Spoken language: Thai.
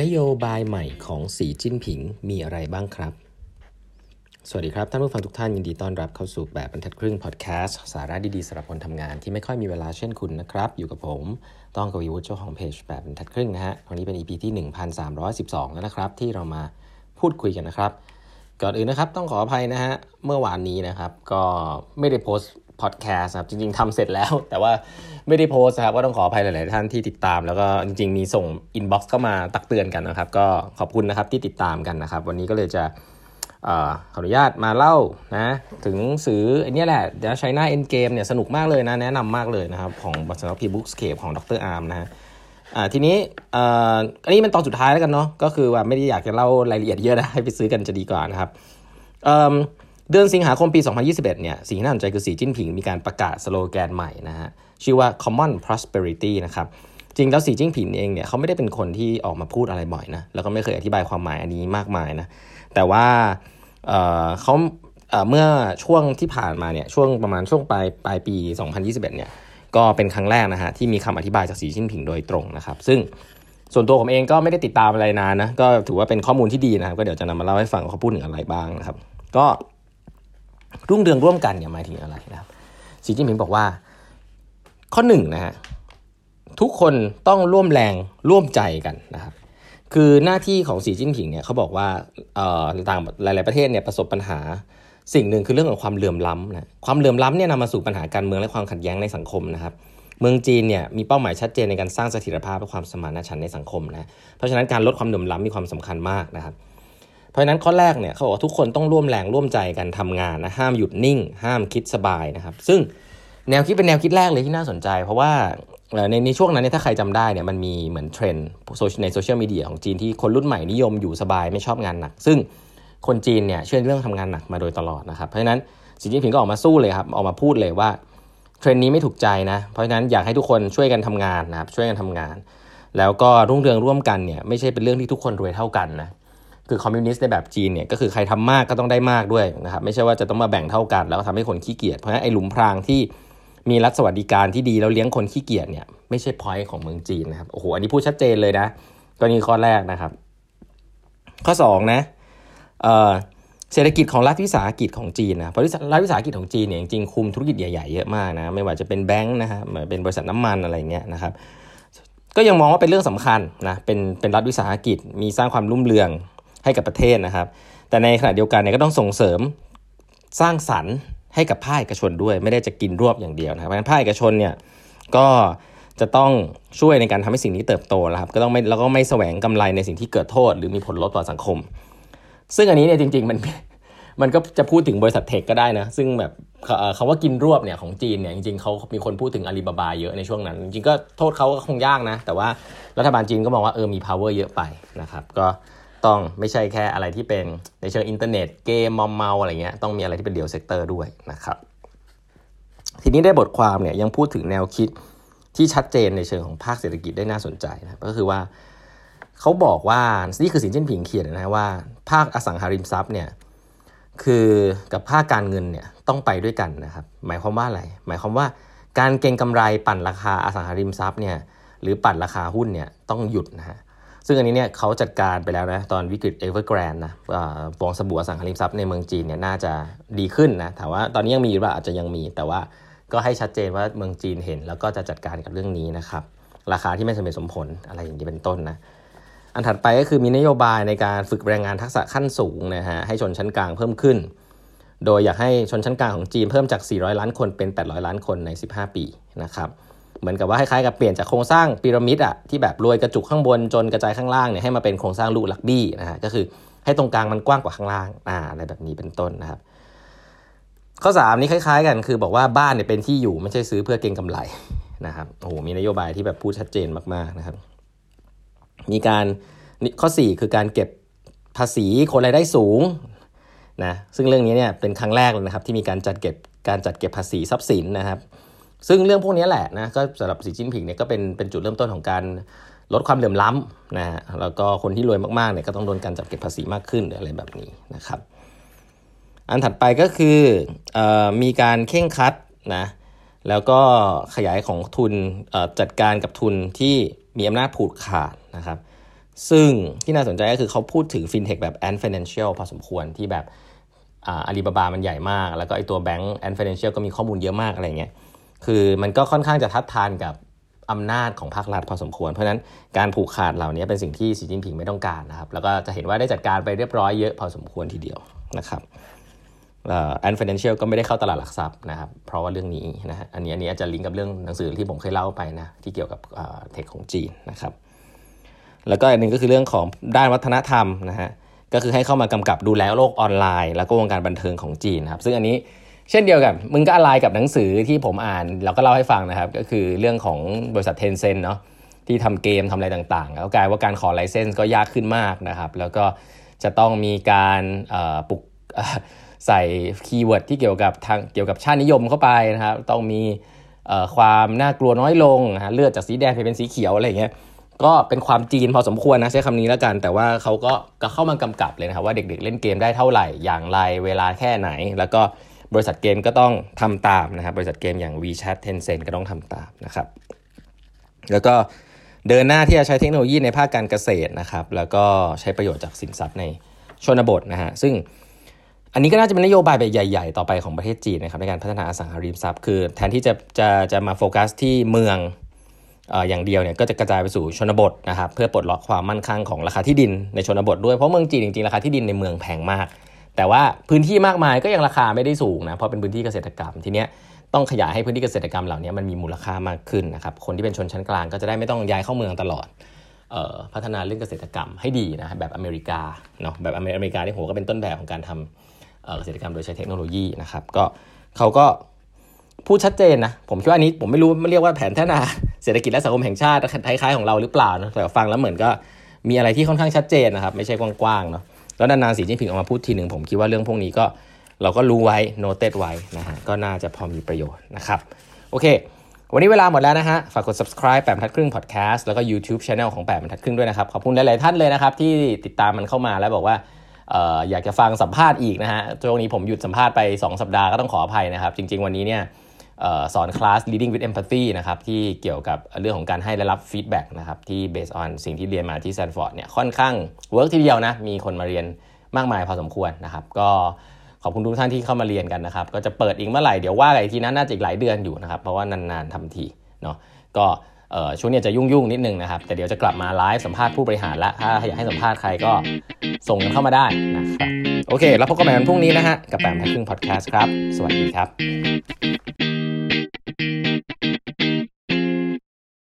นโยบายใหม่ของสีจิ้นผิงมีอะไรบ้างครับ สวัสดีครับ ท่านผู้ฟังทุกท่านยินดีต้อนรับเข้าสู่แบบบรรทัดครึ่งพอดแคสต์สาระดีๆสำหรับคนทำงานที่ไม่ค่อยมีเวลาเช่นคุณนะครับ อยู่กับผม ต้องกวีวุฒิเจ้าของเพจแบบบรรทัดครึ่งนะฮะวันนี้เป็น EP ที่ 1312 แล้วนะครับ ที่เรามาพูดคุยกันนะครับ ก่อนอื่นนะครับต้องขออภัยนะฮะเมื่อวานนี้นะครับ ก็ไม่ได้โพสต์ พอดแคสต์ครับจริง ๆทำเสร็จแล้ว แต่ว่าไม่ได้โพสต์ครับก็ต้องขออภัยหลาย ๆ ท่านที่ติดตาม แล้วก็จริง ๆ มีส่ง inbox เข้ามาตักเตือนกันนะครับ ก็ขอบคุณนะครับที่ติดตามกันนะครับ วันนี้ก็เลยจะขออนุญาตมาเล่านะ ถึงสื่ออันนี้แหละเดี๋ยว China Endgame เนี่ยสนุกมากเลยนะ แนะนำมากเลยนะครับ ของสนพ. Bookscape ของดร.อาร์มนะฮะทีนี้อันนี้เป็นตอนสุดท้ายแล้วกันเนาะก็คือว่าไม่ได้อยากจะเล่ารายละเอียดเยอะนะให้ไปซื้อกันจะดีกว่านะครับเดือนสิงหาคมปี 2021 เนี่ยสิ่งที่น่าสนใจคือสีจิ้นผิงมีการประกาศสโลแกนใหม่นะฮะชื่อว่า common prosperity นะครับจริงแล้วสีจิ้นผิงเองเนี่ยเขาไม่ได้เป็นคนที่ออกมาพูดอะไรบ่อยนะแล้วก็ไม่เคยอธิบายความหมายอันนี้มากมายนะแต่ว่าเเขาเมื่อช่วงที่ผ่านมาเนี่ยช่วงประมาณช่วงปลายปลายปี 2021 เนี่ยก็เป็นครั้งแรกนะฮะที่มีคำอธิบายจากสีจิ้นผิงโดยตรงนะครับ ซึ่งส่วนตัวผมเองก็ไม่ได้ติดตามอะไรนานนะก็ถือว่าเป็นข้อมูลที่ดีนะครับก็เดี๋ยวจะนำมาเล่าให้ฟังเขาพูดถึงอะไรบ้างนะครับ ก็ รุ่งเรืองร่วมกันเนี่ยหมายถึงอะไรนะครับสีจิ้นผิงบอกว่า ข้อหนึ่งนะฮะทุกคนต้องร่วมแรงร่วมใจกันนะครับคือหน้าที่ของสีจิ้นผิงเนี่ยเขาบอกว่าเอ่อต่างหลาย ๆประเทศเนี่ยประสบปัญหาสิ่งหนึ่งคือเรื่องของความเหลื่อมล้ำนะความเหลื่อมล้ำเนี่ยนำมาสู่ปัญหาการเมืองและความขัดแย้งในสังคมนะครับ เมืองจีนเนี่ยมีเป้าหมายชัดเจนในการสร้างเสถียรภาพและความสมานฉันท์ในสังคมนะเพราะฉะนั้นการลดความเหลื่อมล้ำมีความสำคัญมากนะครับ เพราะฉะนั้นข้อแรกเนี่ยเขาบอกว่าทุกคนต้องร่วมแรงร่วมใจกันทำงานนะห้ามหยุดนิ่ง ห้ามคิดสบายนะครับ ซึ่งแนวคิดเป็นแนวคิดแรกเลยที่น่าสนใจ เพราะว่าในในช่วงนั้นเนี่ยถ้าใครจำได้เนี่ยมันมีเหมือนเทรนด์ในโซเชียลมีเดียของจีนที่คนรุ่นใหม่นิยมอยู่สบายไม่ชอบงานหนัก ซึ่งคนจีนเนี่ยเชื่อเรื่องทำงานหนักมาโดยตลอดนะครับเพราะฉะนั้นสีจิ้นผิงก็ออกมาสู้เลยครับออกมาพูดเลยว่าเทรนด์นี้ไม่ถูกใจนะเพราะฉะนั้นอยากให้ทุกคนช่วยกันทำงานนะครับช่วยกันทำงาน แล้วก็รุ่งเรืองร่วมกันเนี่ยไม่ใช่เป็นเรื่องที่ทุกคนรวยเท่ากันนะ คือคอมมิวนิสต์ในแบบจีนเนี่ยก็คือใครทำมากก็ต้องได้มากด้วยนะครับไม่ใช่ว่าจะต้องมาแบ่งเท่ากัน แล้วทำให้คนขี้เกียจเพราะฉะนั้นไอ้หลุมพรางที่มีรัฐสวัสดิการที่ดีแล้วเลี้ยงคนขี้เกียจเนี่ยไม่ใช่ point ของเมืองจีนนะครับโอ้โหอันนี้พูดชัดเจนเลยนะก็นี่ข้อแรกนะครับ ข้อ2นะเศรษฐกิจของรัฐวิสาหกิจของจีนนะเพราะรัฐวิสาหกิจของจีนเนี่ยจริงคุมธุรกิจใหญ่ๆเยอะมากนะไม่ว่าจะเป็นแบงค์นะฮะเป็นบริษัทน้ำมันอะไรเงี้ยนะครับก็ยังมองว่าเป็นเรื่องสำคัญนะเป็นเป็นรัฐวิสาหกิจมีสร้างความรุ่มเรือง ให้กับประเทศนะครับ แต่ในขณะเดียวกันเนี่ยก็ต้องส่งเสริมสร้างสรรค์ให้กับภาคเอกชนด้วย ไม่ได้จะกินรวบอย่างเดียวนะครับเพราะฉะนั้นภาคเอกชนเนี่ยก็จะต้องช่วยในการทำให้สิ่งนี้เติบโตแล้วครับก็ต้องไม่แล้วก็ไม่แสวงกำไรในสิ่งที่เกิดโทษ หรือมีผลลดต่อสังคม ซึ่งอันนี้เนี่ยจริง ๆ มันมันก็จะพูดถึงบริษัทเทคก็ได้นะ ซึ่งแบบคำว่ากินรวบเนี่ยของจีนเนี่ยจริงๆเขามีคนพูดถึงอาลีบาบาเยอะในช่วงนั้น จริงๆก็โทษเขาก็คงยากนะ แต่ว่ารัฐบาลจีนก็มองว่าเออมี power เยอะไปนะครับ ก็ ต้องไม่ใช่แค่อะไรที่เป็นในเชิงอินเทอร์เน็ตเกมมอมเมาอะไรเงี้ยต้องมีอะไรที่เป็น real sector ด้วยนะครับทีนี้ได้บทความเนี่ยยังพูดถึงแนวคิดที่ชัดเจนในเชิงของภาคเศรษฐกิจได้น่าสนใจนะก็คือว่าเขาบอกว่านี่คือสินเจิ้นผิงเขียนนะว่า ภาคอสังหาริมทรัพย์เนี่ยคือกับภาคการเงินเนี่ยต้องไปด้วยกันนะครับหมายความว่าอะไรหมายความว่าการเก็งกำไรปั่นราคาอสังหาริมทรัพย์เนี่ยหรือปั่นราคาหุ้นเนี่ยต้องหยุดนะฮะ ซึ่งอันนี้เนี่ยเขาจัดการไปแล้วนะตอนวิกฤตเอเวอร์แกรนนะฟองสบู่อสังหาริมทรัพย์ในเมืองจีนเนี่ยน่าจะดีขึ้นนะถามว่าตอนนี้ยังมีหรือเปล่าอาจจะยังมี แต่ว่าก็ให้ชัดเจนว่าเมืองจีนเห็น แล้วก็จะจัดการกับเรื่องนี้นะครับราคาที่ไม่สมเหตุสมผลอะไรอย่างนี้เป็นต้นนะอันถัดไปก็คือมีนโยบายในการฝึกแรงงานทักษะขั้นสูงนะฮะให้ชนชั้นกลางเพิ่มขึ้น โดยอยากให้ชนชั้นกลางของจีนเพิ่มจาก 400 ล้านคนเป็น 800 ล้านคนใน 15 ปีนะครับ เหมือนกับว่าคล้ายๆกับเปลี่ยนจากโครงสร้างพีระมิดอะที่แบบรวยกระจุกข้างบนจนกระจายข้างล่างเนี่ยให้มาเป็นโครงสร้างลูกลักบี้นะฮะก็คือให้ตรงกลางมันกว้างกว่าข้างล่างอ่าอะไรแบบนี้เป็นต้นนะครับข้อ 3 นี้คล้าย ๆ กันคือบอกว่าบ้านเนี่ยเป็นที่อยู่ไม่ใช่ซื้อเพื่อเก็งกำไรนะครับโอ้โหมีนโยบายที่แบบพูดชัดเจนมากๆนะครับ มีการข้อ 4 คือการเก็บภาษีคนรายได้สูงนะซึ่งเรื่องนี้เนี่ยเป็นครั้งแรกเลยนะครับที่มีการจัดเก็บการจัดเก็บภาษีทรัพย์สินนะครับ ซึ่งเรื่องพวกนี้แหละนะก็สำหรับสีจิ้นผิงเนี่ยก็เป็นเป็นจุดเริ่มต้นของการลดความเหลื่อมล้ำนะฮะแล้วก็คนที่รวยมากๆเนี่ยก็ต้องโดนการจัดเก็บภาษีมากขึ้นอะไรแบบนี้นะครับ อันถัดไปก็คืออมีการเข่งคัดนะแล้วก็ขยายของทุนจัดการกับทุนที่มีอำนาจผูกขาดนะครับ ซึ่งที่น่าสนใจก็คือเขาพูดถึงฟินเทคแบบ Ant Financial พอสมควรที่แบบอาลีบาบามันใหญ่มาก แล้วก็ไอตัวแบงก์ Ant Financial ก็มีข้อมูลเยอะมากอะไรเงี้ย คือมันก็ค่อนข้างจะทัดทานกับอำนาจของภาครัฐพอสมควร เพราะนั้นการผูกขาดเหล่านี้เป็นสิ่งที่สีจิ้นผิงไม่ต้องการนะครับ แล้วก็จะเห็นว่าได้จัดการไปเรียบร้อยเยอะพอสมควรทีเดียวนะครับ Ant Financial ก็ไม่ได้เข้าตลาดหลักทรัพย์นะครับ เพราะว่าเรื่องนี้นะฮะอันนี้อันนี้อาจจะลิงก์กับเรื่องหนังสือที่ผมเคยเล่าไปนะที่เกี่ยวกับ tech ของจีนนะครับ แล้วก็อันนึงก็คือเรื่องของด้านวัฒนธรรมนะฮะก็คือให้เข้ามากำกับดูแลโลกออนไลน์ แล้วก็วงการบันเทิงของจีนครับ ซึ่งอันนี้ เช่นเดียวกัน มึงก็อะไรกับหนังสือที่ผมอ่านเราก็เล่าให้ฟังนะครับ ก็คือเรื่องของบริษัท Tencent เนาะที่ทำเกมทำอะไรต่างๆ แล้วกลายว่าการขอ license ก็ยากขึ้นมากนะครับ แล้วก็จะต้องมีการปลุกใส่ keyword ที่เกี่ยวกับทางเกี่ยวกับชาตินิยมเข้าไปนะครับ ต้องมีความน่ากลัวน้อยลงนะเลือดจากสีแดงไปเป็นสีเขียวอะไรเงี้ยก็เป็นความจีนพอสมควรนะใช้คำนี้แล้วกัน แต่ว่าเขาก็ก็เข้ามากำกับเลยนะครับว่าเด็กๆเล่นเกมได้เท่าไหร่อย่างไรเวลาแค่ไหน แล้วก็ บริษัทเกมก็ต้องทำตามนะครับบริษัทเกมอย่าง WeChat Tencent ก็ต้องทำตามนะครับ แล้วก็เดินหน้าที่จะใช้เทคโนโลยีในภาคการเกษตรนะครับ แล้วก็ใช้ประโยชน์จากสินทรัพย์ในชนบทนะฮะซึ่งอันนี้ก็น่าจะเป็นนโยบายแบบใหญ่ ๆ ต่อไปของประเทศจีนนะครับในการพัฒนาอสังหาริมทรัพย์ คือแทนที่จะจะจะมาโฟกัสที่เมืองอย่างเดียวเนี่ยก็จะกระจายไปสู่ชนบทนะครับเพื่อปลดล็อกความมั่นคงของราคาที่ดินในชนบทด้วยเพราะเมืองจีนจริงๆราคาที่ดินในเมืองแพงมาก แต่ว่าพื้นที่มากมายก็ยังราคาไม่ได้สูงนะเพราะเป็นพื้นที่เกษตรกรรมทีเนี้ยต้องขยายให้พื้นที่เกษตรกรรมเหล่านี้มันมีมูลค่ามากขึ้นนะครับคนที่เป็นชนชั้นกลางก็จะได้ไม่ต้องย้ายเข้าเมืองตลอดพัฒนาเรื่องเกษตรกรรมให้ดีนะแบบอเมริกาเนาะแบบอเมริกาที่ผมก็เป็นต้นแบบของการทำเกษตรกรรมโดยใช้เทคโนโลยีนะครับก็เขาก็พูดชัดเจนนะผมคิดว่านี้ผมไม่รู้มันเรียกว่าแผนพัฒนาเศรษฐกิจและสังคมแห่งชาติคล้ายๆของเราหรือเปล่านะแต่ฟังแล้วเหมือนก็มีอะไรที่ค่อนข้างชัดเจนนะครับ ไม่ใช่กว้างๆเนาะ แล้วนานๆสีจิ้นผิงออกมาพูดทีหนึ่งผมคิดว่าเรื่องพวกนี้ก็เราก็รู้ไว้โน้ตเต็ดไว้นะฮะก็น่าจะพอมีประโยชน์นะครับโอเค วันนี้เวลาหมดแล้วนะฮะฝากกด subscribe แปดบรรทัดครึ่ง podcast แล้วก็ YouTube channel ของแปดบรรทัดครึ่งด้วยนะครับ ขอบคุณหลายๆท่านเลยนะครับ ที่ติดตามมันเข้ามาแล้วบอกว่าอยากจะฟังสัมภาษณ์อีกนะฮะช่วงนี้ผมหยุดสัมภาษณ์ไป 2 สัปดาห์ก็ต้องขออภัยนะครับ จริง ๆ วันนี้เนี่ย สอนคลาส leading with empathy นะครับที่เกี่ยวกับเรื่องของการให้และรับ feedback นะครับที่ based on สิ่งที่เรียนมาที่ Stanford เนี่ยค่อนข้าง work ทีเดียวนะมีคนมาเรียนมากมายพอสมควรนะครับก็ขอบคุณทุกท่านที่เข้ามาเรียนกันนะครับ ก็จะเปิดอีกเมื่อไหร่ เดี๋ยวว่ากันอีกทีนั้นน่าจะอีกหลายเดือนอยู่นะครับ เพราะว่านานๆทำทีเนาะก็ช่วงนี้จะยุ่งๆนิดนึงนะครับ แต่เดี๋ยวจะกลับมาไลฟ์สัมภาษณ์ผู้บริหารละถ้าอยากให้สัมภาษณ์ใครก็ส่งกันเข้ามาได้นะครับโอเค แล้วพบกันใหม่วันพรุ่งนี้นะฮะกับแปมทักครึ่งพอดแคสต์ครับ สวัสดีครับ